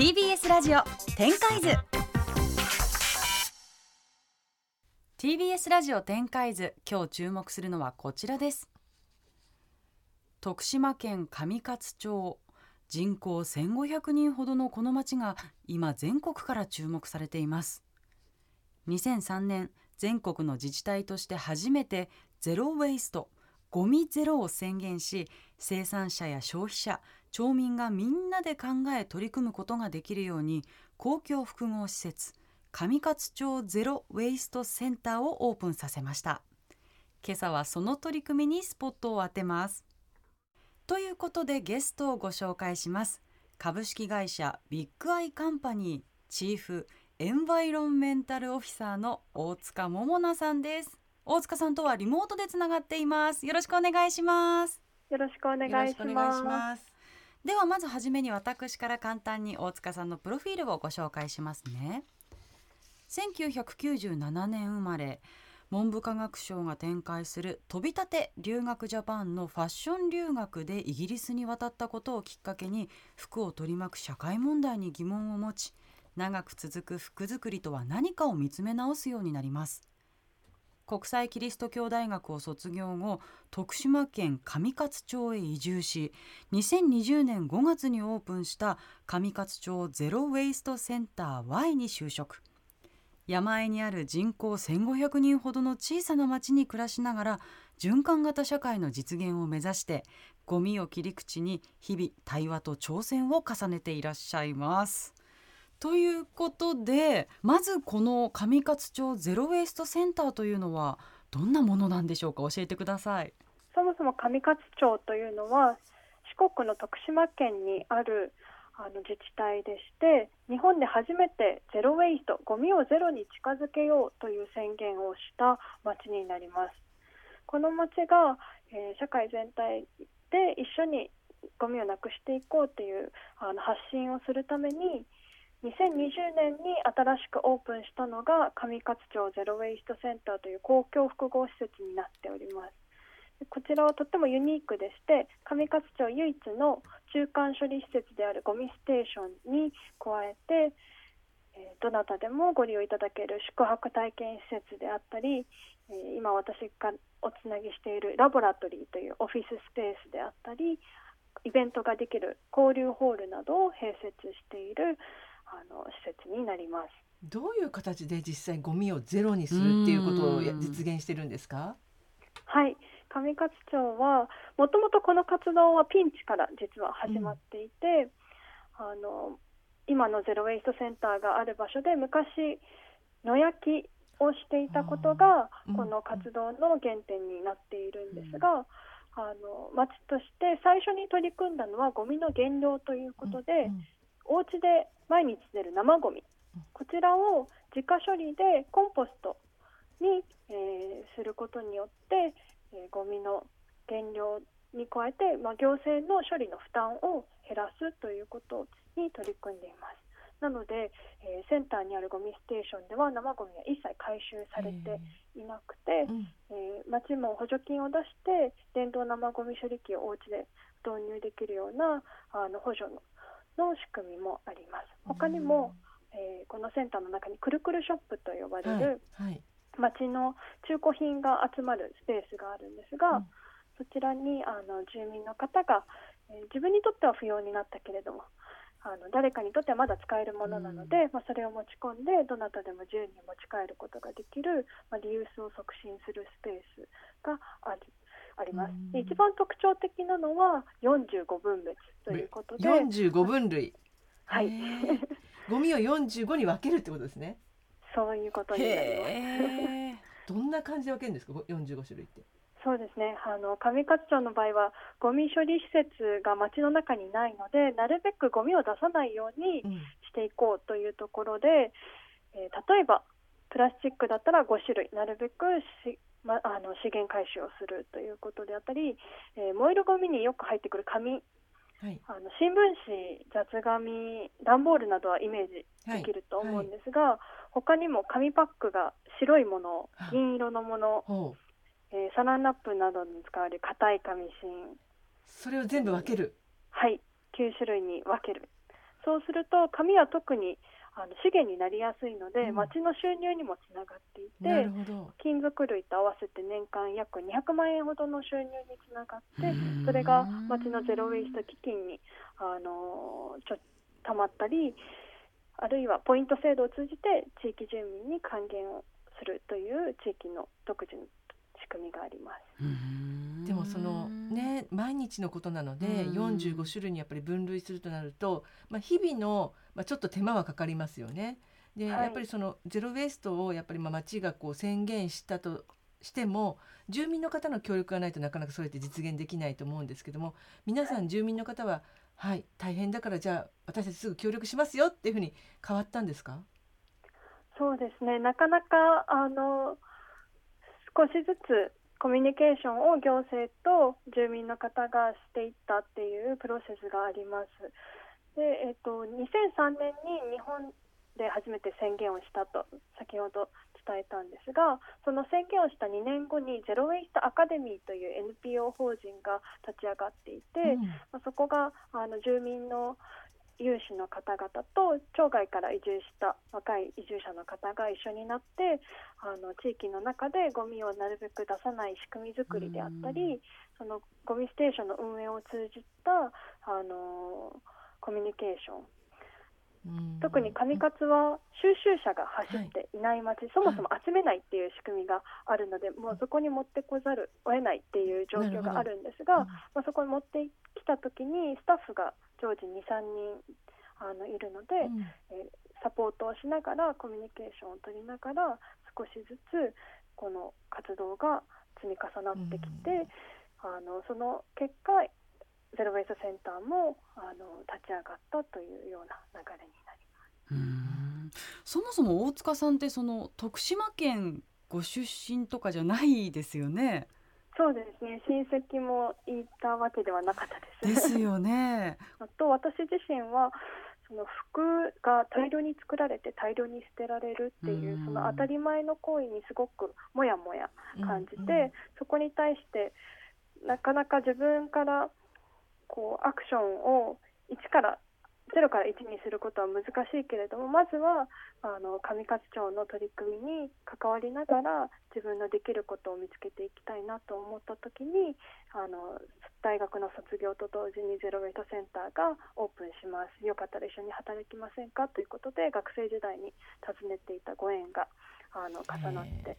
TBS ラジオ展開図。TBS ラジオ展開図今日注目するのはこちらです。徳島県上勝町人口1500人ほどのこの町が今全国から注目されています。2003年全国の自治体として初めてゼロウェイストゴミゼロを宣言し生産者や消費者町民がみんなで考え取り組むことができるように公共複合施設上勝町ゼロウェイストセンターをオープンさせました。今朝はその取り組みにスポットを当てます。ということでゲストをご紹介します。株式会社ビッグアイカンパニー Chief Environmental Officer の大塚桃奈さんです。大塚さんとはリモートでつながっています。よろしくお願いします。よろしくお願いしますではまずはじめに私から簡単に大塚さんのプロフィールをご紹介しますね。1997年生まれ文部科学省が展開する飛び立て留学ジャパンのファッション留学でイギリスに渡ったことをきっかけに服を取り巻く社会問題に疑問を持ち長く続く服作りとは何かを見つめ直すようになります。国際キリスト教大学を卒業後徳島県上勝町へ移住し2020年5月にオープンした上勝町ゼロ・ウェイストセンター Y に就職山あいにある人口1500人ほどの小さな町に暮らしながら循環型社会の実現を目指してゴミを切り口に日々対話と挑戦を重ねていらっしゃいます。ということでまずこの上勝町ゼロ・ウェイストセンターというのはどんなものなんでしょうか？教えてください。そもそも上勝町というのは四国の徳島県にあるあの自治体でして日本で初めてゼロ・ウェイストゴミをゼロに近づけようという宣言をした町になりますこの町が、えー、社会全体で一緒にゴミをなくしていこうというあの発信をするために2020年に新しくオープンしたのが上勝町ゼロ・ウェイストセンターという公共複合施設になっております。こちらはとってもユニークでして上勝町唯一の中間処理施設であるゴミステーションに加えてどなたでもご利用いただける宿泊体験施設であったり今私がおつなぎしているラボラトリーというオフィススペースであったりイベントができる交流ホールなどを併設しているあの施設になります。どういう形で実際ゴミをゼロにするっていうことを実現してるんですか？はい、上勝町はもともとこの活動はピンチから実は始まっていて、うん、あの今のゼロ・ウェイストセンターがある場所で昔野焼きをしていたことがこの活動の原点になっているんですが、うん、あの町として最初に取り組んだのはゴミの減量ということで、うん、お家で毎日出る生ゴミ。こちらを自家処理でコンポストに、えー、することによってえー、ゴミの減量に加えて、まあ、行政の処理の負担を減らすということに取り組んでいます。なので、えー、センターにあるゴミステーションでは生ゴミは一切回収されていなくて、えー、町も補助金を出して電動生ゴミ処理機をお家で導入できるようなあの補助のの仕組みもあります。他にも、えー、このセンターの中にくるくるショップと呼ばれる、町の中古品が集まるスペースがあるんですが、うん、そちらにあの住民の方が、えー、自分にとっては不要になったけれどもあの誰かにとってはまだ使えるものなので、うん、まあ、それを持ち込んでどなたでも自由に持ち帰ることができる、まあ、リユースを促進するスペースがあるあります、うん、一番特徴的なのは45分別ということで。45分類。はい。ゴミを45に分けるってことですね。そういうことになります。どんな感じで分けるんですか、45種類って。そうですね。あの上勝町の場合はゴミ処理施設が町の中にないのでなるべくゴミを出さないようにしていこうというところで、うん、えー、例えばプラスチックだったら5種類。なるべくし、ま、あの資源回収をするということであったり、えー、燃えるゴミによく入ってくる紙。はい、あの新聞紙、雑紙、段ボールなどはイメージできると思うんですが、はい。はい、他にも紙パックが白いもの、銀色のもの、えー、サランラップなどに使われる硬い紙芯。それを全部分ける。はい。9種類に分ける。そうすると紙は特にあの資源になりやすいので、うん。町の収入にもつながっていなてるほど。金属類と合わせて年間約200万円ほどの収入につながってそれが町のゼロウェイスト基金にあのちょたまったりあるいはポイント制度を通じて地域住民に還元をするという地域の独自の仕組みがあります。うん。でもそのね毎日のことなのでうん。45種類にやっぱり分類するとなると、まあ、日々の、まあ、ちょっと手間はかかりますよね。で、はいやっぱりそのゼロ・ウェイストをやっぱりまあ町がこう宣言したとしても住民の方の協力がないとなかなかそれって実現できないと思うんですけども皆さん住民の方ははい大変だからじゃあ私たちすぐ協力しますよっていうふうに変わったんですか？そうですねなかなかあの少しずつコミュニケーションを行政と住民の方がしていったっていうプロセスがあります。で、えっと、2003年に日本で初めて宣言をしたと先ほど伝えたんですがその宣言をした2年後にゼロ・ウェイスト・アカデミーという NPO 法人が立ち上がっていて、うん。まあ、そこがあの住民の有志の方々と町外から移住した若い移住者の方が一緒になってあの地域の中でゴミをなるべく出さない仕組み作りであったり、そのゴミステーションの運営を通じたあのコミュニケーション。うん。特に上勝は収集車が走っていない町、そもそも集めないっていう仕組みがあるので、もうそこに持ってこざるを得ないっていう状況があるんですが、まあ、そこに持ってきた時にスタッフが常時23人あのいるので、うん。えーサポートをしながらコミュニケーションを取りながら少しずつこの活動が積み重なってきて、あのその結果ゼロ・ウェイストセンターもあの立ち上がったというような流れになります。うんそもそも大塚さんってその徳島県ご出身とかじゃないですよね？そうですね親戚もいたわけではなかったです。ですよね。あと私自身はその服が大量に作られて大量に捨てられるっていううんその当たり前の行為にすごくもやもや感じて、うんうんそこに対してなかなか自分からこうアクションを1から0から1にすることは難しいけれどもまずはあの上勝町の取り組みに関わりながら自分のできることを見つけていきたいなと思った時にあの大学の卒業と同時にゼロウェイトセンターがオープンします。よかったら一緒に働きませんか？ということで学生時代に訪ねていたご縁があの重なって、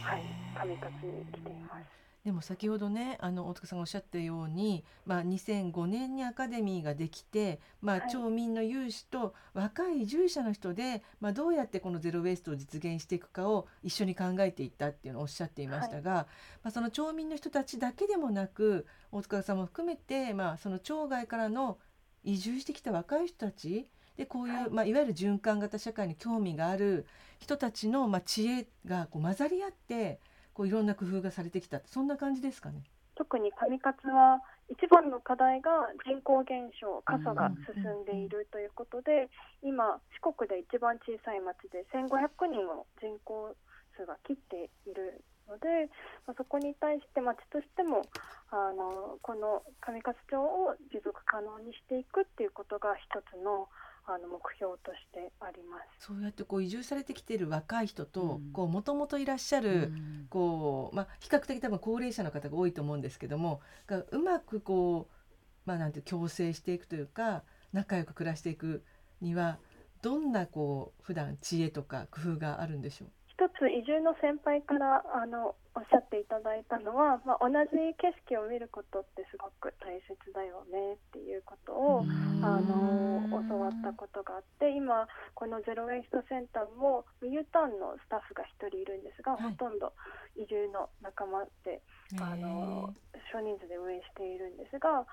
はい、上勝に来ています。でも先ほどねあの大塚さんがおっしゃったように、まあ、2005年にアカデミーができて、まあ、はい。町民の有志と若い移住者の人で、まあ、どうやってこのゼロ・ウェイストを実現していくかを一緒に考えていったっていうのをおっしゃっていましたが、まあ、その町民の人たちだけでもなく大塚さんも含めて、まあ、その町外からの移住してきた若い人たちでこういう、はいい。まあ、いわゆる循環型社会に興味がある人たちの、まあ、知恵がこう混ざり合ってこういろんな工夫がされてきたそんな感じですかね。特に上勝は一番の課題が人口減少過疎が進んでいるということで今四国で一番小さい町で1500人の人口数が切っているので、まあ、そこに対して町としてもあのこの上勝町を持続可能にしていくっていうことが一つのあの目標としてあります。そうやってこう移住されてきている若い人ともともといらっしゃうる、ん。こうまあ、比較的多分高齢者の方が多いと思うんですけどもがうまくこう、まあ、なんて共生していくというか仲良く暮らしていくにはどんなこう普段知恵とか工夫があるんでしょう？移住の先輩からあのおっしゃっていただいたのは、まあ、同じ景色を見ることってすごく大切だよねっていうことを、うん。あの教わったことがあって今このゼロ・ウェイストセンターも U ターンのスタッフが1人いるんですが、はい。ほとんど移住の仲間であへの少人数で運営しているんですが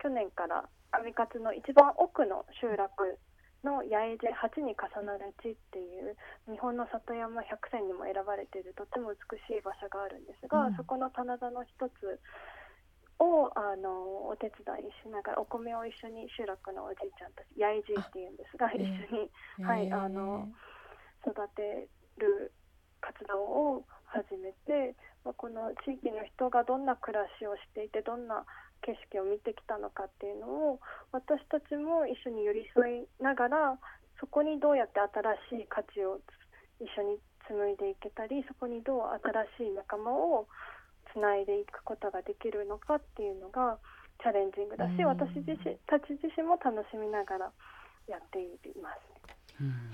去年から上勝の一番奥の集落の八重瀬8に重なる地っていう日本の里山100選にも選ばれているとても美しい場所があるんですが、うん。そこの棚田の一つをあのお手伝いしながらお米を一緒に集落のおじいちゃんたち八重爺っていうんですがあ一緒にえはいあの育てる活動を始めて、まあこの地域の人がどんな暮らしをしていてどんな景色を見てきたのかっていうのを私たちも一緒に寄り添いながらそこにどうやって新しい価値を一緒に紡いでいけたりそこにどう新しい仲間をつないでいくことができるのかっていうのがチャレンジングだし、うん。私自身たち自身も楽しみながらやっています。うん。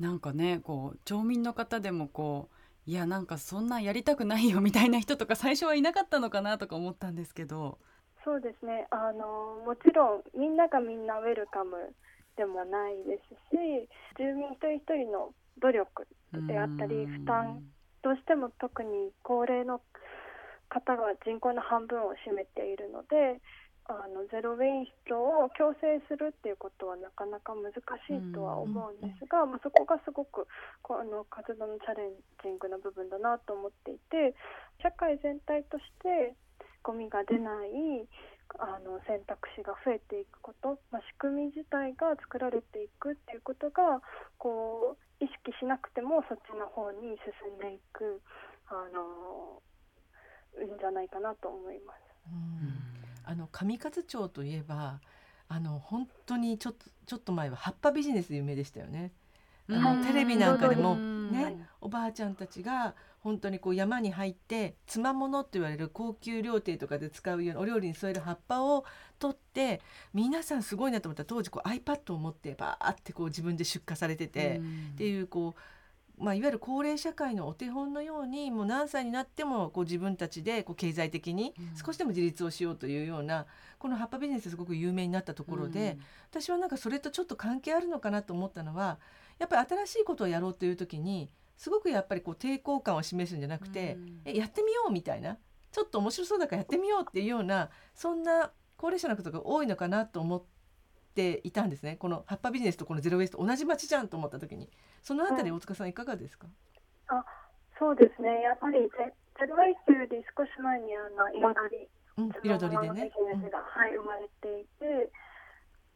なんかねこう町民の方でもこういやなんかそんなんやりたくないよみたいな人とか最初はいなかったのかなとか思ったんですけど。そうですねあのもちろんみんながみんなウェルカムでもないですし住民一人一人の努力であったりうん負担どうしても特に高齢の方が人口の半分を占めているのであのゼロ・ウェイストを強制するっていうことはなかなか難しいとは思うんですが、まあ、そこがすごくこの活動のチャレンジングな部分だなと思っていて社会全体としてゴミが出ないあの選択肢が増えていくこと、まあ、仕組み自体が作られていくっていうことがこう意識しなくてもそっちの方に進んでいくあのんじゃないかなと思います。うんあの上勝町といえばあの本当にちょっとちょっと前は葉っぱビジネスで有名でしたよね。あのうんテレビなんかでもうん。ねおばあちゃんたちが本当にこう山に入ってつまものって言われる高級料亭とかで使うようなお料理に添える葉っぱを取って皆さんすごいなと思ったら当時こう iPad を持ってバーってこう自分で出荷されてて、っていうこう、まあ、いわゆる高齢社会のお手本のようにもう何歳になってもこう自分たちでこう経済的にうん。少しでも自立をしようというようなこの葉っぱビジネスすごく有名になったところで、私はなんかそれとちょっと関係あるのかなと思ったのはやっぱり新しいことをやろうという時にすごくやっぱりこう抵抗感を示すんじゃなくて、うん。えやってみようみたいなちょっと面白そうだからやってみようっていうようなそんな高齢者の方が多いのかなと思っていたんですね。この葉っぱビジネスとこのゼロウェイスト同じ街じゃんと思った時に。そのあたりうん大塚さんいかがですか、そうですね。やっぱりゼゼロワイスより少し前にあの彩り。うん、彩りでね。ビジネスが、はい、生まれていて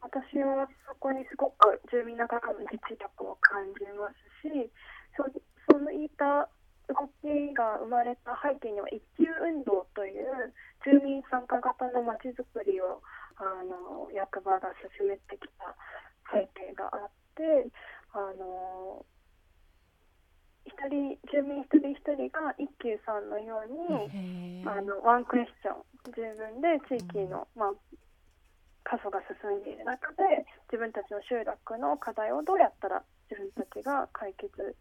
私はそこにすごく住民の方の実力を感じますしそそのいった動きが生まれた背景には一級運動という住民参加型のまちづくりをあの役場が進めてきた背景があってあの一人住民一人一人が一休さんのように、あのワンクエスチョン自分で地域の、まあ、過疎が進んでいる中で自分たちの集落の課題をどうやったら自分たちが解決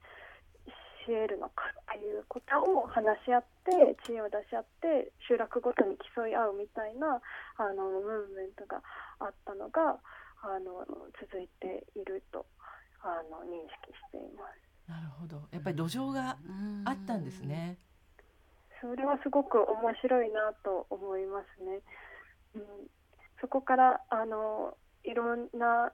し得るのかっていうことを話し合って知恵を出し合って集落ごとに競い合うみたいなあのムーブメントがあったのがあの続いているとあの認識しています。なるほどやっぱり土壌があったんですね。それはすごく面白いなと思いますね。うん、そこからあのいろんな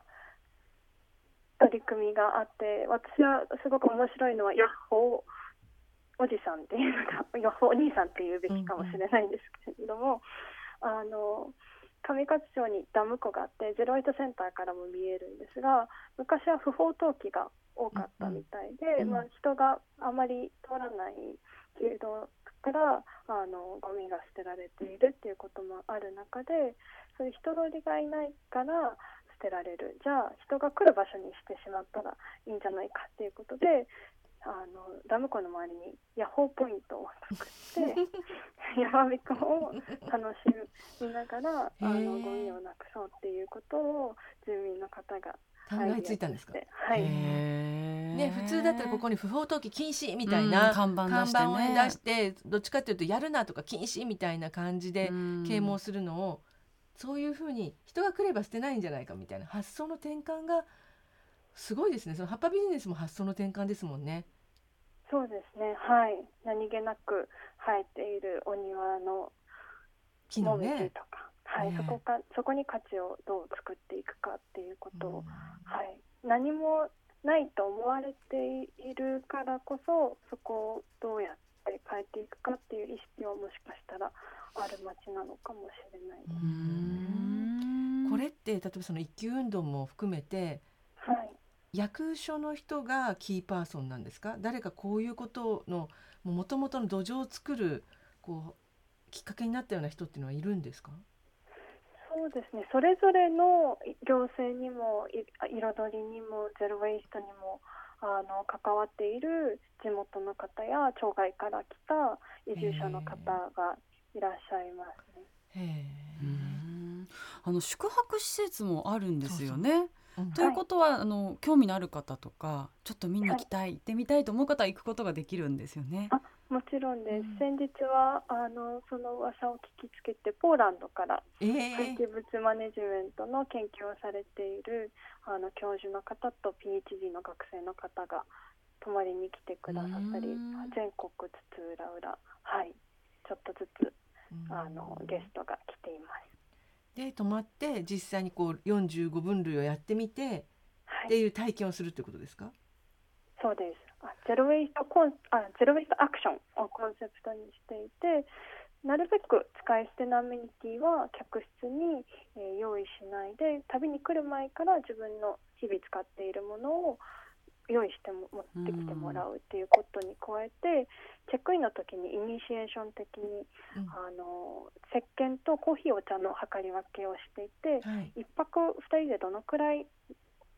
取り組みがあって私はすごく面白いのはヤッホーおじさんっていうのがヤッホーお兄さんっていうべきかもしれないんですけれども、あの上勝町にダム湖があってゼロエイトセンターからも見えるんですが昔は不法投棄が多かったみたいで、まあ、人があまり通らない流動からあのゴミが捨てられているっていうこともある中でそういう人通りがいないから捨てられる。じゃあ人が来る場所にしてしまったらいいんじゃないかっていうことであのダム湖の周りにヤッホーポイントを作って 山びこを楽しみながらあのゴミをなくそうっていうことを住民の方が考えついたんですか？はい、ねね、普通だったらここに不法投棄禁止みたいな、うん。看板出してね。看板を出してどっちかっていうとやるなとか禁止みたいな感じで啓蒙するのを、そういうふうに人が来れば捨てないんじゃないかみたいな発想の転換がすごいですね。その葉っぱビジネスも発想の転換ですもんね。そうですね。はい。何気なく生えているお庭の木のね。とか、はい。ね。そこかそこに価値をどう作っていくかっていうことを、うん。はい、何もないと思われているからこそそこをどうやって変えていくかっていう意識はもしかしたらある町なのかもしれない。です。うん。これって例えばその一級運動も含めてはい。役所の人がキーパーソンなんですか？誰かこういうことのもともとの土壌を作るこうきっかけになったような人っていうのはいるんですか？そうですね。それぞれの行政にもい彩りにもゼロ・ウェイストにもあの関わっている地元の方や町外から来た移住者の方がいらっしゃいますね。へえうんあの宿泊施設もあるんですよね。うんということは、あの興味のある方とかちょっと見に行きたい、行ってみたいと思う方は行くことができるんですよね。あもちろんです、うん。先日はあのその噂を聞きつけてポーランドからええ廃棄物マネジメントの研究をされているあの教授の方と PhD の学生の方が泊まりに来てくださったりうん。全国津々浦々はい。ちょっとずつうん。あのゲストが来ています。で泊まって実際にこう45分類をやってみてはい、っていう体験をするってことですか？そうです。あゼロウェイストコンあゼロウェイストアクションをコンセプトにしていて、なるべく使い捨てのアメニティは客室に、えー用意しないで、旅に来る前から自分の日々使っているものを用意しても持ってきてもらうっていうことに加えて、チェックインの時にイニシエーション的にうん。あの石鹸とコーヒーお茶の量り分けをしていて、はい。一泊二人でどのくらい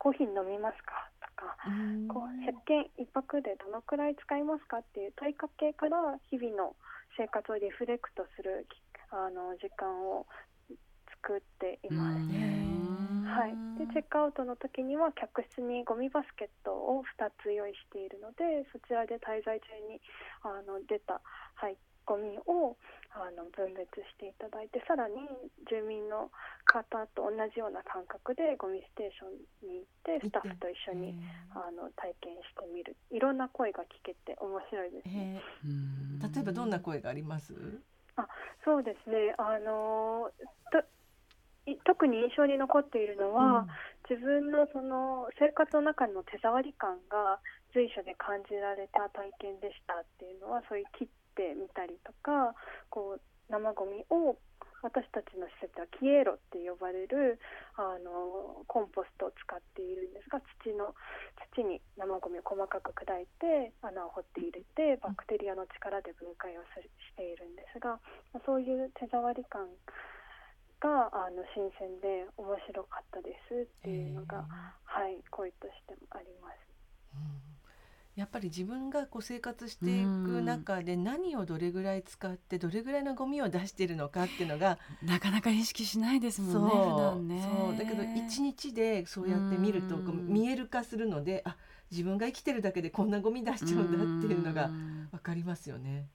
コーヒー飲みますか？とか。うんこう石鹸一泊でどのくらい使いますか？っていう問いかけから日々の生活をリフレクトするきあの時間を作っています。うんはい、でチェックアウトの時には客室にゴミバスケットを2つ用意しているのでそちらで滞在中にあの出た、はい、ゴミをあの分別していただいてさらに住民の方と同じような感覚でゴミステーションに行ってスタッフと一緒にあの体験してみる。いろんな声が聞けて面白いですね。例えばどんな声があります？そうですね。あのとい特に印象に残っているのは、自分のその生活の中の手触り感が随所で感じられた体験でしたっていうのはそういう切ってみたりとかこう生ゴミを私たちの施設はキエロって呼ばれるあのコンポストを使っているんですが土の土に生ゴミを細かく砕いて穴を掘って入れてバクテリアの力で分解をするしているんですがそういう手触り感があの新鮮で面白かったですっていうのが、はい声としてもあります。うんやっぱり自分がこう生活していく中で何をどれぐらい使ってどれぐらいのゴミを出しているのかっていうのが なかなか意識しないですもんね普そう。段ね。そう。だけど一日でそうやって見ると見える化するのであ自分が生きてるだけでこんなゴミ出しちゃうんだっていうのがん。わかりますよね。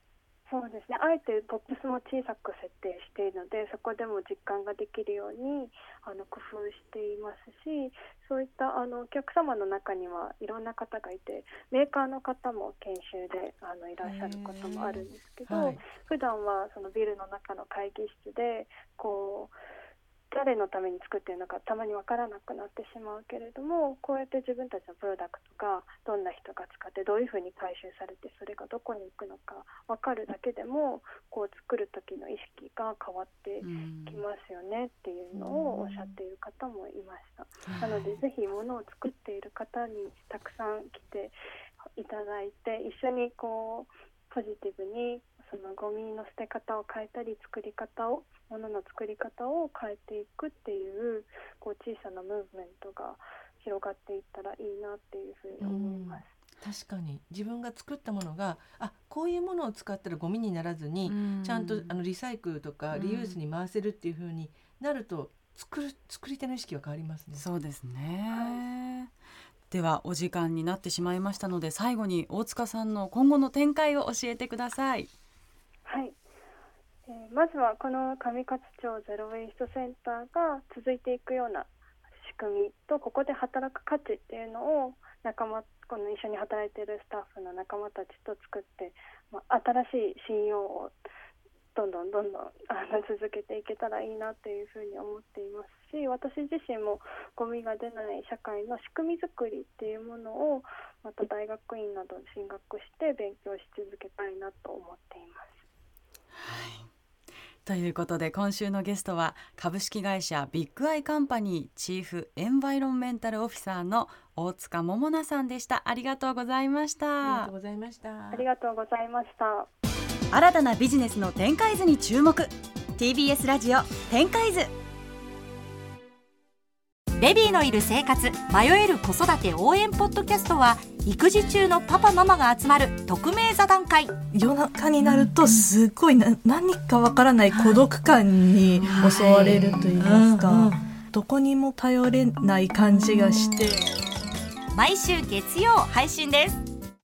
そうですね。あえてポップスも小さく設定しているのでそこでも実感ができるようにあの工夫していますしそういったあのお客様の中にはいろんな方がいてメーカーの方も研修であのいらっしゃることもあるんですけど、はい。普段はそのビルの中の会議室でこう誰のために作っているのかたまに分からなくなってしまうけれどもこうやって自分たちのプロダクトがどんな人が使ってどういうふうに回収されてそれがどこに行くのか分かるだけでもこう作る時の意識が変わってうんきますよねっていうのをおっしゃっている方もいました。なのでぜひ物を作っている方にたくさん来ていただいて一緒にこうポジティブにそのゴミの捨て方を変えたり作り方を物の作り方を変えていくっていうこう小さなムーブメントが広がっていったらいいなっていうふうに思います。確かに。自分が作ったものがあこういうものを使ったらゴミにならずに、うん。ちゃんとあのリサイクルとかうんリユースに回せるっていう風になると作る作り手の意識が変わりますね。そうですね、ではお時間になってしまいましたので最後に大塚さんの今後の展開を教えてくださいはい、えまずはこの上勝町ゼロウェイストセンターが続いていくような仕組みとここで働く価値っていうのを仲間この一緒に働いているスタッフの仲間たちと作って、まあ、新しい信用をどんどんどんどんあの続けていけたらいいなというふうに思っていますし私自身もゴミが出ない社会の仕組み作りっていうものをまた大学院などに進学して勉強し続けたいなと思っています。ということで今週のゲストは株式会社ビッグアイカンパニー Chief Environmental Officer の大塚桃奈さんでしたありがとうございましありがたとうございました。ありがとうございました。新たなビジネスの展開図に注目 TBS ラジオ展開図ベビーのいる生活迷える子育て応援ポッドキャストは育児中のパパママが集まる匿名座談会。夜中になるとすごいな何かわからない孤独感に襲われると言いますか、どこにも頼れない感じがして。毎週月曜配信です